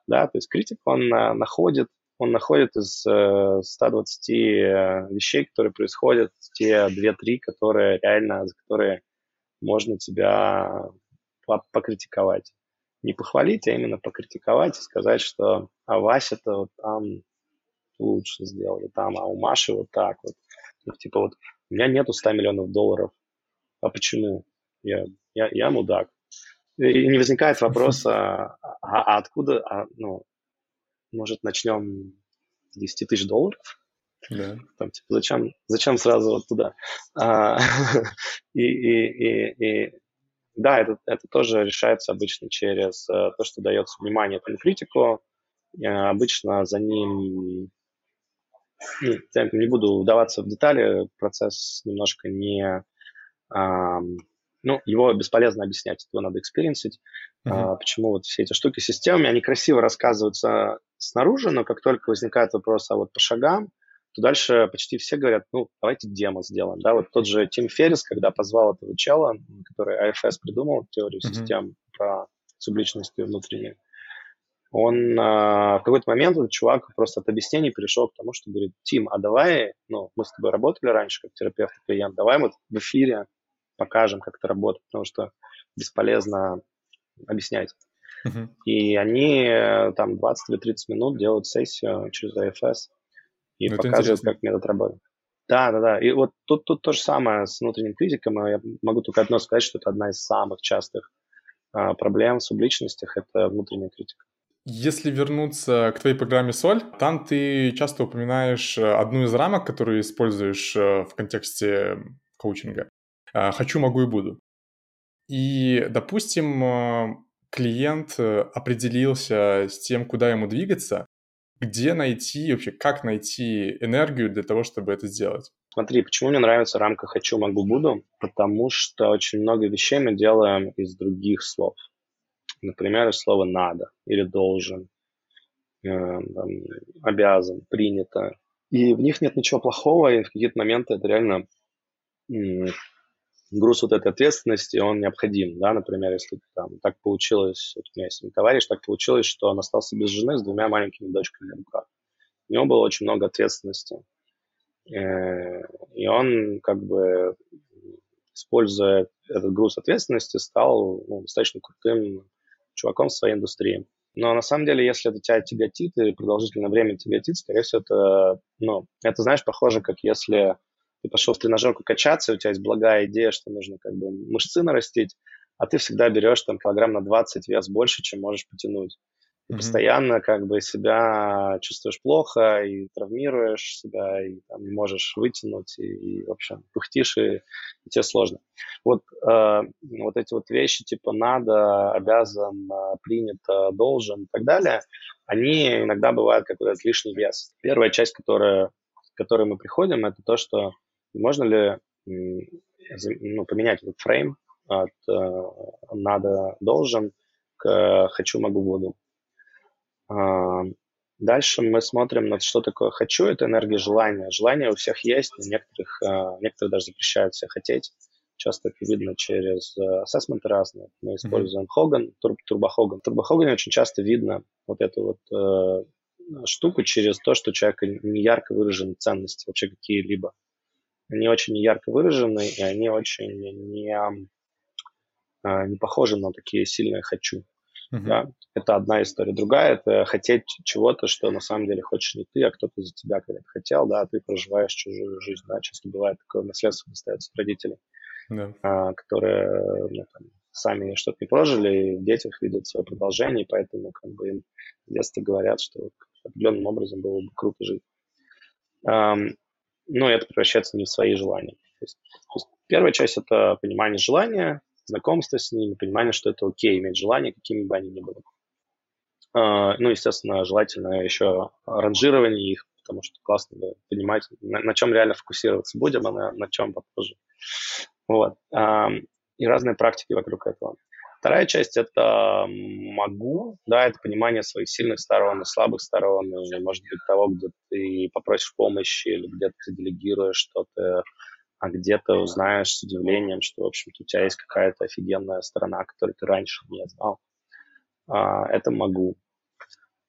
да, то есть критик, он а, находит, он находит из 120 э, э, вещей, которые происходят, те 2-3, которые реально, за которые можно тебя покритиковать. Не похвалить, а именно покритиковать и сказать, что а Вася-то вот там лучше сделал, там, а у Маши вот так вот. Ну, типа вот у меня нету 100 миллионов долларов. А почему? Я, я, я мудак. И не возникает вопроса, а, а откуда, а, ну, может, начнем с 10 тысяч долларов? Да. Там, типа, зачем, зачем сразу вот туда? А, и, и, и, и, да, это, это тоже решается обычно через э, то, что дается внимание этому критику. Обычно за ним ну, не буду вдаваться в детали, процесс немножко не ну, его бесполезно объяснять, его надо экспириенсить. Uh-huh. А, почему вот все эти штуки системами, они красиво рассказываются снаружи, но как только возникает вопрос, а вот по шагам, то дальше почти все говорят, ну, давайте демо сделаем, да, вот тот же Тим Феррис, когда позвал этого чела, который IFS придумал, теорию uh-huh. систем про субличности внутренние, он а, в какой-то момент этот чувак просто от объяснений перешел к тому, что говорит, Тим, а давай, ну, мы с тобой работали раньше как терапевт и клиент, давай вот в эфире покажем, как это работает, потому что бесполезно объяснять. Uh-huh. И они э, там 20 или 30 минут делают сессию через AFS и ну, показывают, как метод работает. Да, да, да. И вот тут, тут то же самое с внутренним критиком. Я могу только одно сказать, что это одна из самых частых а, проблем в субличностях – это внутренняя критика. Если вернуться к твоей программе Соль, там ты часто упоминаешь э, одну из рамок, которую используешь э, в контексте коучинга. А, хочу, могу и буду. И, допустим, а, клиент э, определился с тем, куда ему двигаться, где найти, вообще как найти энергию для того, чтобы это сделать? Смотри, почему мне нравится рамка «хочу, могу, буду»? Потому что очень много вещей мы делаем из других слов. Например, из слова «надо» или «должен», э, там, «обязан», «принято». И в них нет ничего плохого, и в какие-то моменты это реально груз вот этой ответственности, он необходим, да, например, если там так получилось, вот у меня есть товарищ, так получилось, что он остался без жены с двумя маленькими дочками на руках. У него было очень много ответственности. Э, и он как бы, используя этот груз ответственности, стал ну, достаточно крутым чуваком в своей индустрии. Но на самом деле, если это тебя тяготит и продолжительное время тяготит, скорее всего, это, ну, это, знаешь, похоже, как если ты пошел в тренажерку качаться, у тебя есть благая идея, что нужно как бы мышцы нарастить, а ты всегда берешь там килограмм на 20 вес больше, чем можешь потянуть. И mm-hmm. постоянно как бы себя чувствуешь плохо и травмируешь себя, и там, не можешь вытянуть, и, и в общем, пыхтишь, и, и тебе сложно. Вот, э, вот эти вот вещи типа надо, обязан, э, принято, должен и так далее, они иногда бывают как то лишний вес. Первая часть, которая, к которой мы приходим, это то, что можно ли ну, поменять этот фрейм от э, надо, должен к хочу, могу, буду? Дальше мы смотрим на что такое «хочу» — это энергия желания. Желание у всех есть, у некоторых, некоторые даже запрещают себя хотеть. Часто это видно через ассессменты разные. Мы используем Хоган, Тур, Турбохоган. В Турбохогане очень часто видно вот эту вот э, штуку через то, что у человека не ярко выражены ценности вообще какие-либо. Они очень ярко выражены, и они очень не, не похожи на такие сильные «хочу». Uh-huh. Да? Это одна история. Другая – это хотеть чего-то, что на самом деле хочешь не ты, а кто-то за тебя когда-то хотел, да, а ты проживаешь чужую жизнь. Да? Часто бывает такое наследство достается от родителей, yeah. а, которые ну, там, сами что-то не прожили, и в детях видят свое продолжение, и поэтому как бы им с детства говорят, что определенным образом было бы круто жить. Um, ну, это превращается не в свои желания. То есть, то есть первая часть – это понимание желания, знакомство с ними, понимание, что это окей, иметь желание, какими бы они ни были. Uh, ну, естественно, желательно еще ранжирование их, потому что классно да, понимать, на, на чем реально фокусироваться будем, а на, на чем попозже. Вот. И разные практики вокруг этого. Вторая часть – это могу, да, это понимание своих сильных сторон и слабых сторон, и, может быть, того, где ты попросишь помощи или где ты делегируешь что-то, а где-то узнаешь с удивлением, что, в общем-то, у тебя есть какая-то офигенная сторона, которую ты раньше не знал. А, это могу.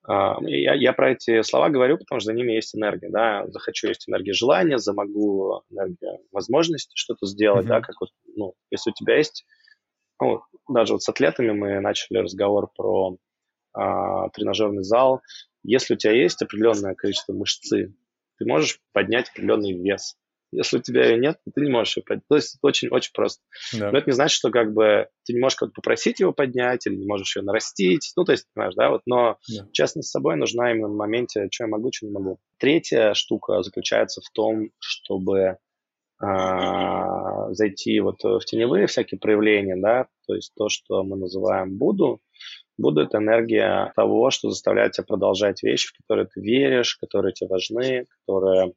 А, я, я про эти слова говорю, потому что за ними есть энергия, да. Захочу есть энергия желания, за могу энергия возможности что-то сделать, mm-hmm. да, как вот, ну, если у тебя есть, ну, даже вот с атлетами мы начали разговор про а, тренажерный зал. Если у тебя есть определенное количество мышцы, ты можешь поднять определенный вес. Если у тебя ее нет, ты не можешь ее поднять. То есть это очень-очень просто. Да. Но это не значит, что как бы ты не можешь кого-то попросить его поднять или не можешь ее нарастить. Ну, то есть, понимаешь, да, вот. Но да. честность с собой нужна именно в моменте, что я могу, что не могу. Третья штука заключается в том, чтобы зайти вот в теневые всякие проявления, да, то есть то, что мы называем Буду. Буду – это энергия того, что заставляет тебя продолжать вещи, в которые ты веришь, которые тебе важны, которые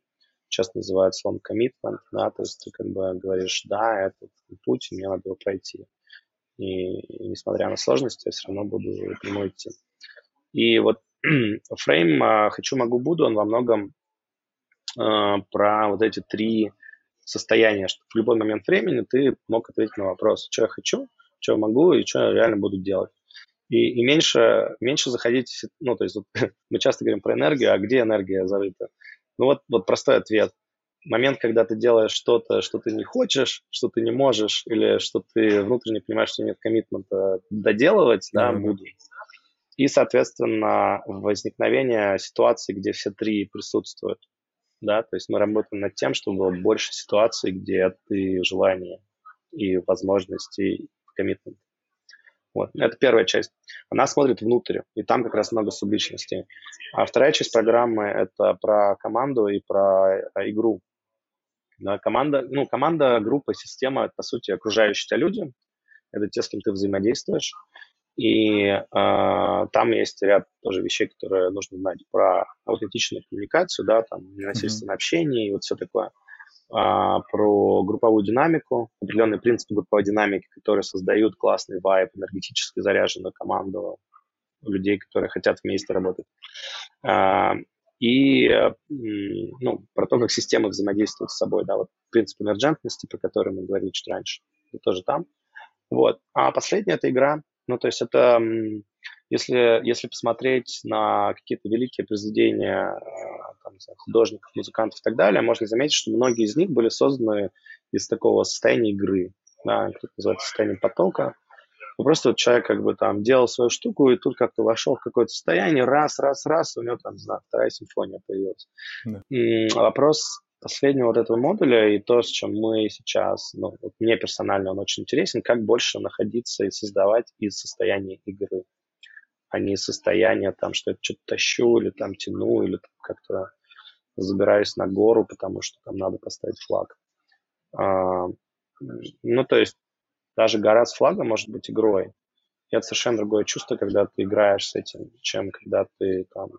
часто называют словом commitment, да, то есть ты как бы говоришь, да, этот путь, мне надо его пройти. И, и несмотря на сложности, я все равно буду к нему идти. И вот фрейм а, «хочу, могу, буду», он во многом э, про вот эти три состояния, что в любой момент времени ты мог ответить на вопрос, что я хочу, что я могу и что я реально буду делать. И, и меньше, меньше заходить, ну, то есть вот, мы часто говорим про энергию, а где энергия зарыта? Ну вот, вот простой ответ. Момент, когда ты делаешь что-то, что ты не хочешь, что ты не можешь, или что ты внутренне понимаешь, что нет коммитмента доделывать, да, mm-hmm. буду. И, соответственно, возникновение ситуации, где все три присутствуют. Да, то есть мы работаем над тем, чтобы было больше ситуаций, где ты желание и возможности коммитмент. Вот. Это первая часть. Она смотрит внутрь, и там как раз много субличностей. А вторая часть программы – это про команду и про а, игру. Да, команда, ну, команда, группа, система – это, по сути, окружающие тебя люди. Это те, с кем ты взаимодействуешь. И э, там есть ряд тоже вещей, которые нужно знать про аутентичную коммуникацию, да, там, насильственное mm-hmm. общение и вот все такое. А, про групповую динамику, определенные принципы групповой динамики, которые создают классный вайб, энергетически заряженную команду людей, которые хотят вместе работать. А, и ну, про то, как системы взаимодействуют с собой, да, вот принцип эмерджентности, про который мы говорили чуть раньше, это тоже там. Вот. А последняя это игра, ну, то есть это, если, если посмотреть на какие-то великие произведения там, художников, музыкантов и так далее, можно заметить, что многие из них были созданы из такого состояния игры, да, как называется состояние потока. И просто вот человек как бы там делал свою штуку, и тут как-то вошел в какое-то состояние, раз, раз, раз, у него там, не знаю, вторая симфония появилась. Да. Вопрос последнего вот этого модуля и то, с чем мы сейчас, ну, вот мне персонально он очень интересен, как больше находиться и создавать из состояния игры, а не из состояния там, что я что-то тащу или там тяну, или как-то забираюсь на гору, потому что там надо поставить флаг. А, ну, то есть даже гора с флагом может быть игрой. И это совершенно другое чувство, когда ты играешь с этим, чем когда ты там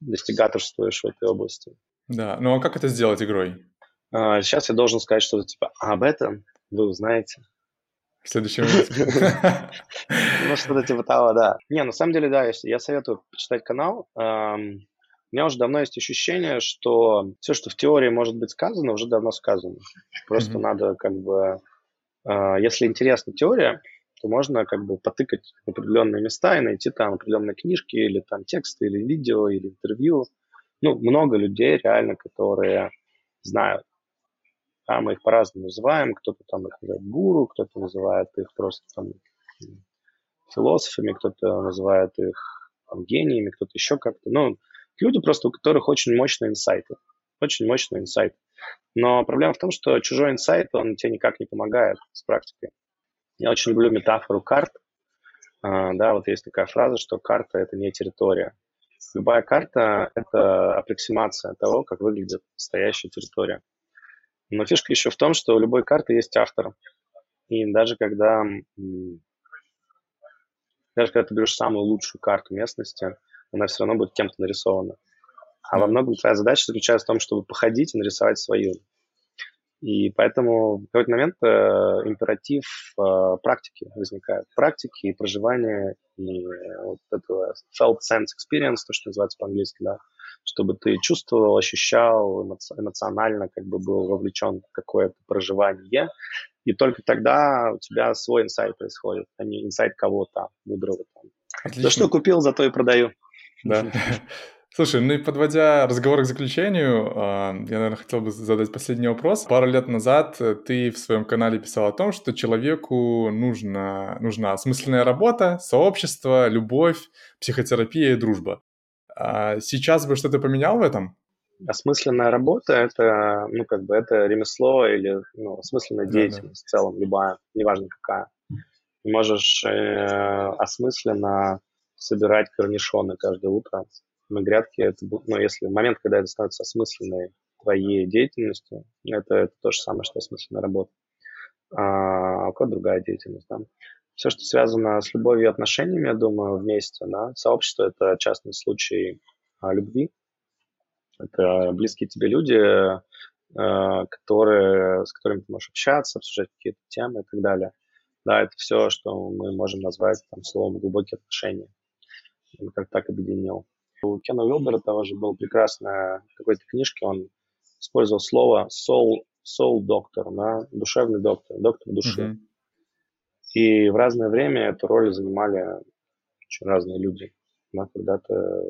достигаторствуешь в этой области. Да, ну а как это сделать игрой? А, сейчас я должен сказать что-то типа, об этом вы узнаете в следующем Ну, что-то типа того, да. Не, на самом деле, да, я советую почитать канал. У меня уже давно есть ощущение, что все, что в теории может быть сказано, уже давно сказано. Просто надо как бы... А, если интересна теория, то можно как бы потыкать в определенные места и найти там определенные книжки или там тексты, или видео, или интервью. Ну, много людей реально, которые знают да, мы их по-разному называем. Кто-то там их называет гуру, кто-то называет их просто там философами, кто-то называет их там, гениями, кто-то еще как-то. Ну, люди просто, у которых очень мощные инсайты. Очень мощные инсайты. Но проблема в том, что чужой инсайт, он тебе никак не помогает с практикой. Я очень люблю метафору карт. А, да, вот есть такая фраза, что карта – это не территория. Любая карта – это аппроксимация того, как выглядит настоящая территория. Но фишка еще в том, что у любой карты есть автор. И даже когда, даже когда ты берешь самую лучшую карту местности, она все равно будет кем-то нарисована. А во многом твоя задача заключается в том, чтобы походить и нарисовать свою. И поэтому в какой-то момент э, императив э, практики возникает. Практики и проживания, и вот этого felt sense experience, то, что называется по-английски, да, чтобы ты чувствовал, ощущал, эмоционально как бы был вовлечен в какое-то проживание. И только тогда у тебя свой инсайт происходит, а не инсайт кого-то мудрого. Там. Отлично. То, что купил, зато и продаю. Да. Слушай, ну и подводя разговор к заключению, а, я, наверное, хотел бы задать последний вопрос. Пару лет назад ты в своем канале писал о том, что человеку нужна, нужна осмысленная работа, сообщество, любовь, психотерапия и дружба. А сейчас бы что-то поменял в этом? Осмысленная работа – это, ну, как бы, это ремесло или, ну, осмысленная деятельность да, да. в целом, любая, неважно какая. Ты можешь э, осмысленно собирать корнишоны каждое утро на грядке. Это, ну, если момент, когда это становится осмысленной твоей деятельностью, это, это то же самое, что осмысленная работа. А, а у кого другая деятельность, да? все, что связано с любовью и отношениями, я думаю, вместе, да, сообщество – это частный случай а, любви. Это близкие тебе люди, а, которые, с которыми ты можешь общаться, обсуждать какие-то темы и так далее. Да, это все, что мы можем назвать там, словом глубокие отношения. Он как так объединил. У Кена Уилбера того же был прекрасная в какой-то книжке, он использовал слово soul, soul doctor, да, душевный доктор, доктор души. Mm-hmm. И в разное время эту роль занимали очень разные люди. Да, когда-то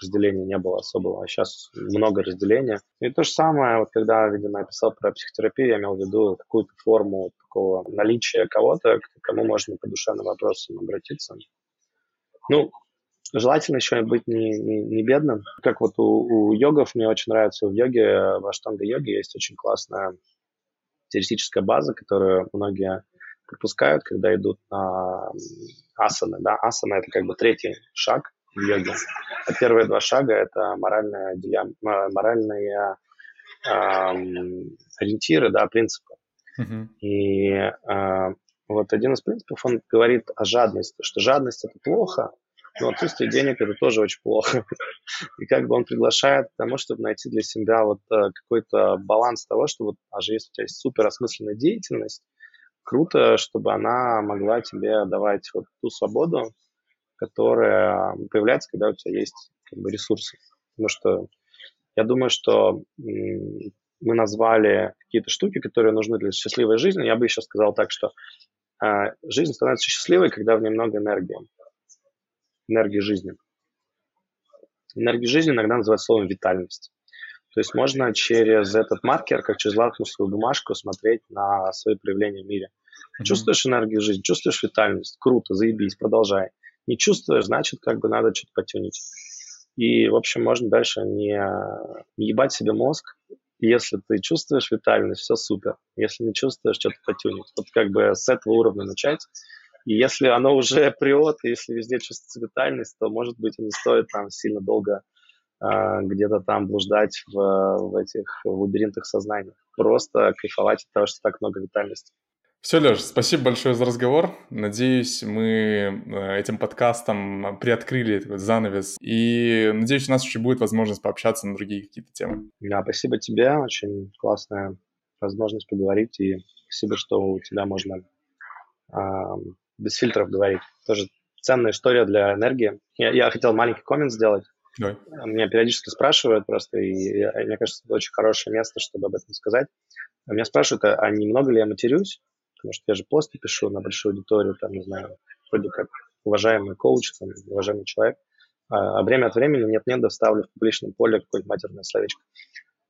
разделения не было особого, а сейчас много разделения. И то же самое, вот когда, видимо, я писал про психотерапию, я имел в виду какую-то форму такого наличия кого-то, к кому можно по душевным вопросам обратиться. Ну, желательно еще быть не, не, не бедным. Как вот у, у йогов, мне очень нравится в йоге, в аштанга-йоге есть очень классная теоретическая база, которую многие пропускают, когда идут на асаны. Да? Асана – это как бы третий шаг в йоге. А первые два шага – это моральные, моральные эм, ориентиры, да, принципы. Uh-huh. И э, вот один из принципов, он говорит о жадности, что жадность – это плохо, но отсутствие денег – это тоже очень плохо. И как бы он приглашает к тому, чтобы найти для себя вот э, какой-то баланс того, что вот, а же если у тебя есть супер осмысленная деятельность, круто, чтобы она могла тебе давать вот ту свободу, которая появляется, когда у тебя есть как бы, ресурсы. Потому что я думаю, что мы назвали какие-то штуки, которые нужны для счастливой жизни. Я бы еще сказал так, что э, жизнь становится счастливой, когда в ней много энергии. Энергии жизни. Энергия жизни иногда называют словом витальность. То есть можно через этот маркер, как через лакмусовую бумажку, смотреть на свои проявления в мире. Mm-hmm. Чувствуешь энергию жизни, чувствуешь витальность, круто, заебись, продолжай. Не чувствуешь, значит, как бы надо что-то потюнить. И, в общем, можно дальше не, не ебать себе мозг. Если ты чувствуешь витальность, все супер. Если не чувствуешь, что-то потюнить. Вот как бы с этого уровня начать. И если оно уже прет, если везде чувствуется витальность, то, может быть, не стоит там сильно долго а, где-то там блуждать в, в этих лабиринтах сознания. Просто кайфовать от того, что так много витальности. Все, Леш, спасибо большое за разговор. Надеюсь, мы э, этим подкастом приоткрыли такой занавес. И надеюсь, у нас еще будет возможность пообщаться на другие какие-то темы. Да, спасибо тебе. Очень классная возможность поговорить. И спасибо, что у тебя можно без фильтров говорить. Тоже ценная история для энергии. Я, я хотел маленький коммент сделать. Давай. Меня периодически спрашивают просто, и я, мне кажется, это очень хорошее место, чтобы об этом сказать. Меня спрашивают, а, а немного ли я матерюсь? Потому что я же посты пишу на большую аудиторию, там, не знаю, вроде как уважаемый коуч, там, уважаемый человек. А, а время от времени нет-нет, да вставлю в публичном поле какое-нибудь матерное словечко.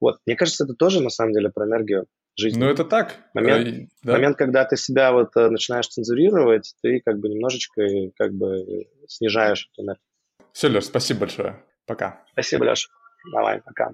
Вот, мне кажется, это тоже на самом деле про энергию жизни. Ну, это так. Момент, э, да. момент, когда ты себя вот э, начинаешь цензурировать, ты как бы немножечко как бы снижаешь эту энергию. Все, Леш, спасибо большое. Пока. Спасибо, Леша. Давай, пока.